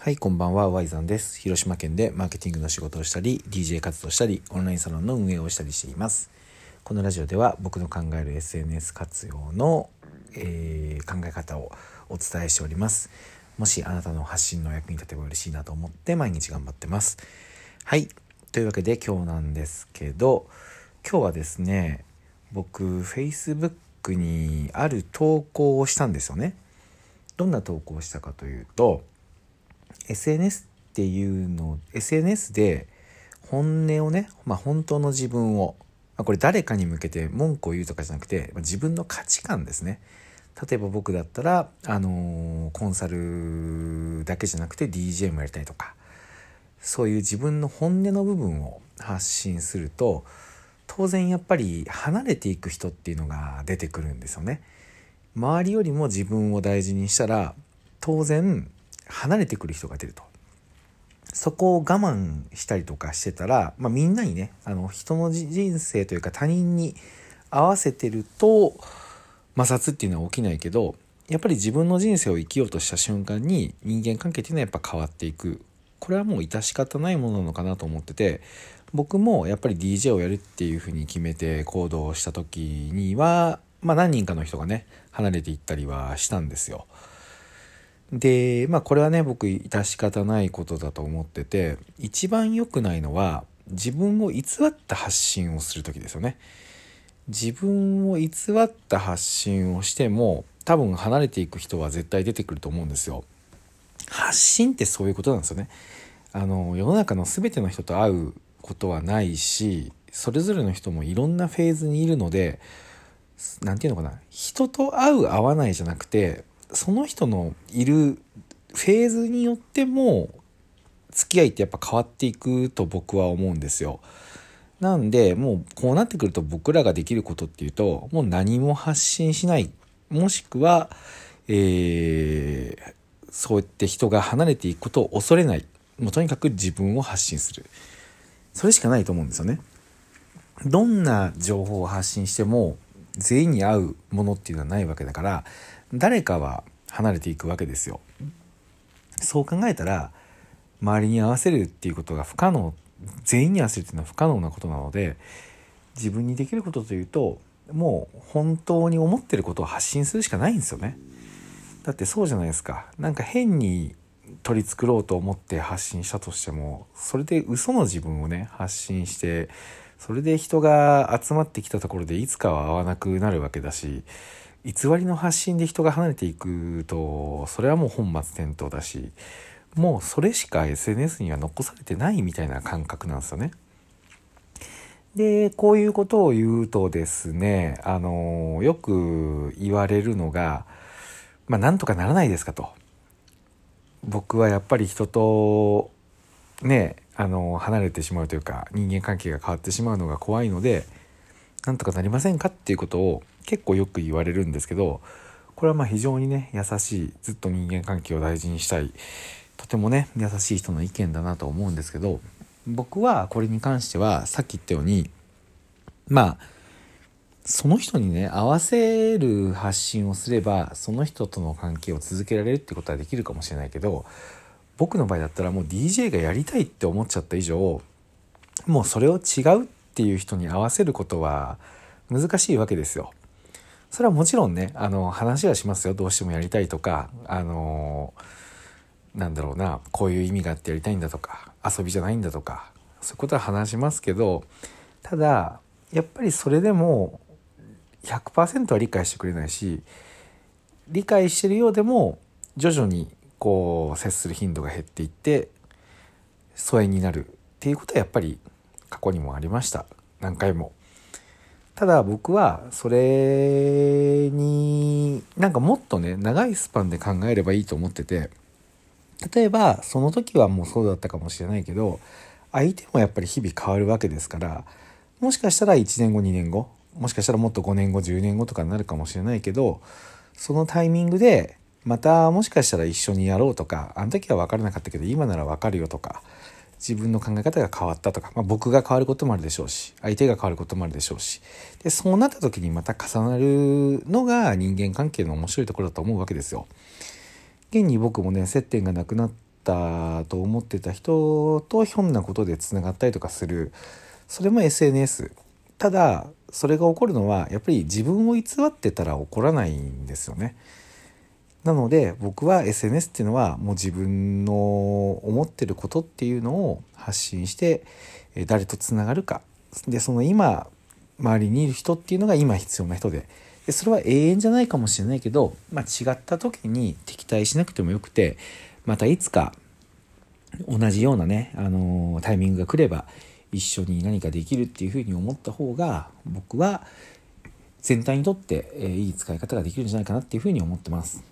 はい、こんばんは、ワイザンです。広島県でマーケティングの仕事をしたり、DJ 活動したり、オンラインサロンの運営をしたりしています。このラジオでは僕の考える SNS 活用の、えー考え方をお伝えしております。もしあなたの発信の役に立てば嬉しいなと思って毎日頑張ってます。はい、というわけで今日なんですけど、今日はですね、僕 Facebook にある投稿をしたんですよね。どんな投稿をしたかというと SNS っていうの SNS で本音をね、まあ、本当の自分を、まあ、これ誰かに向けて文句を言うとかじゃなくて、まあ自分の価値観ですね例えば僕だったら、あのーコンサルだけじゃなくて DJ もやりたいとかそういう自分の本音の部分を発信すると当然やっぱり離れていく人っていうのが出てくるんですよね。周りよりも自分を大事にしたら当然離れてくる人が出るとそこを我慢したりとかしてたら、まあ、みんなにねあの人の人生というか他人に合わせてると摩擦っていうのは起きないけどやっぱり自分の人生を生きようとした瞬間に人間関係っていうのはやっぱ変わっていくこれはもう致し方ないものなのかなと思ってて僕もやっぱり DJ をやるっていうふうに決めて行動した時にはまあ何人かの人がね離れていったりはしたんですよ。でまあこれはね僕致し方ないことだと思ってて一番良くないのは自分を偽った発信をする時ですよね。自分を偽った発信をしても多分離れていく人は絶対出てくると思うんですよ。発信ってそういうことなんですよね。あの世の中の全ての人と会うことはないしそれぞれの人もいろんなフェーズにいるので何て言うのかな人と会う会わないじゃなくてその人のいるフェーズによっても付き合いってやっぱ変わっていくと僕は思うんですよ。なんでもうこうなってくると僕らができることっていうともう何も発信しないもしくは、えーそうやって人が離れていくことを恐れないもうとにかく自分を発信するそれしかないと思うんですよね。どんな情報を発信しても全員に合うものっていうのはないわけだから誰かは離れていくわけですよ。そう考えたら周りに合わせるっていうことが不可能全員に合わせるっていうのは不可能なことなので自分にできることというともう本当に思ってることを発信するしかないんですよね。だってそうじゃないですか。なんか変に取り繕ろうと思って発信したとしてもそれで嘘の自分をね発信してそれで人が集まってきたところでいつかは会わなくなるわけだし偽りの発信で人が離れていくとそれはもう本末転倒だしもうそれしか SNS には残されてないみたいな感覚なんですよね。でこういうことを言うとですねあのよく言われるのがまあなんとかならないですかと。僕はやっぱり人とねあの離れてしまうというか人間関係が変わってしまうのが怖いのでなんとかなりませんかっていうことを結構よく言われるんですけどこれはまあ非常にね優しいずっと人間関係を大事にしたいとてもね優しい人の意見だなと思うんですけど僕はこれに関してはさっき言ったようにまあその人にね合わせる発信をすればその人との関係を続けられるってことはできるかもしれないけど僕の場合だったらもう DJ がやりたいって思っちゃった以上もうそれを違うっていう人に合わせることは難しいわけですよ。それはもちろんねあの話はしますよどうしてもやりたいとかあのなんだろうなこういう意味があってやりたいんだとか遊びじゃないんだとかそういうことは話しますけどただやっぱりそれでも100%は理解してくれないし理解してるようでも徐々にこう接する頻度が減っていって疎遠になるっていうことはやっぱり過去にもありました何回も。ただ僕はそれになんかもっとね長いスパンで考えればいいと思ってて例えばその時はもうそうだったかもしれないけど相手もやっぱり日々変わるわけですからもしかしたら1年後2年後もしかしたらもっと5年後10年後とかになるかもしれないけどそのタイミングでまたもしかしたら一緒にやろうとかあの時は分からなかったけど今なら分かるよとか自分の考え方が変わったとか、まあ、僕が変わることもあるでしょうし相手が変わることもあるでしょうしでそうなった時にまた重なるのが人間関係の面白いところだと思うわけですよ。現に僕もね接点がなくなっったと思ってた人とひょんなことでつながったりとかするそれも SNS ただそれが起こるのはやっぱり自分を偽ってたら起こらないんですよね。なので僕は SNS っていうのはもう自分の思ってることっていうのを発信して誰とつながるかでその今周りにいる人っていうのが今必要な人ででそれは永遠じゃないかもしれないけど、まあ、違った時に敵対しなくてもよくてまたいつか同じようなね、あのー、タイミングが来れば一緒に何かできるっていうふうに思った方が僕は全体にとって、いい使い方ができるんじゃないかなっていうふうに思ってます。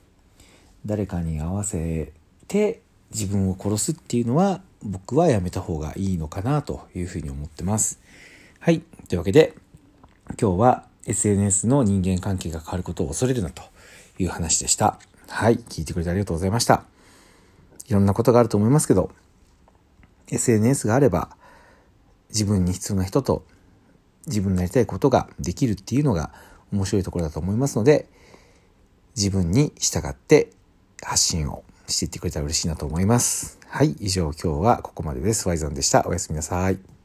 誰かに合わせて自分を殺すっていうのは僕はやめた方がいいのかなというふうに思ってます。はい。というわけで今日は SNS の人間関係が変わることを恐れるなという話でした。はい。聞いてくれてありがとうございました。いろんなことがあると思いますけど、SNS があれば自分に必要な人と自分のやりたいことができるっていうのが面白いところだと思いますので、自分に従って発信をしていってくれたら嬉しいなと思います。はい。以上今日はここまでです。ワイザンでした。おやすみなさい。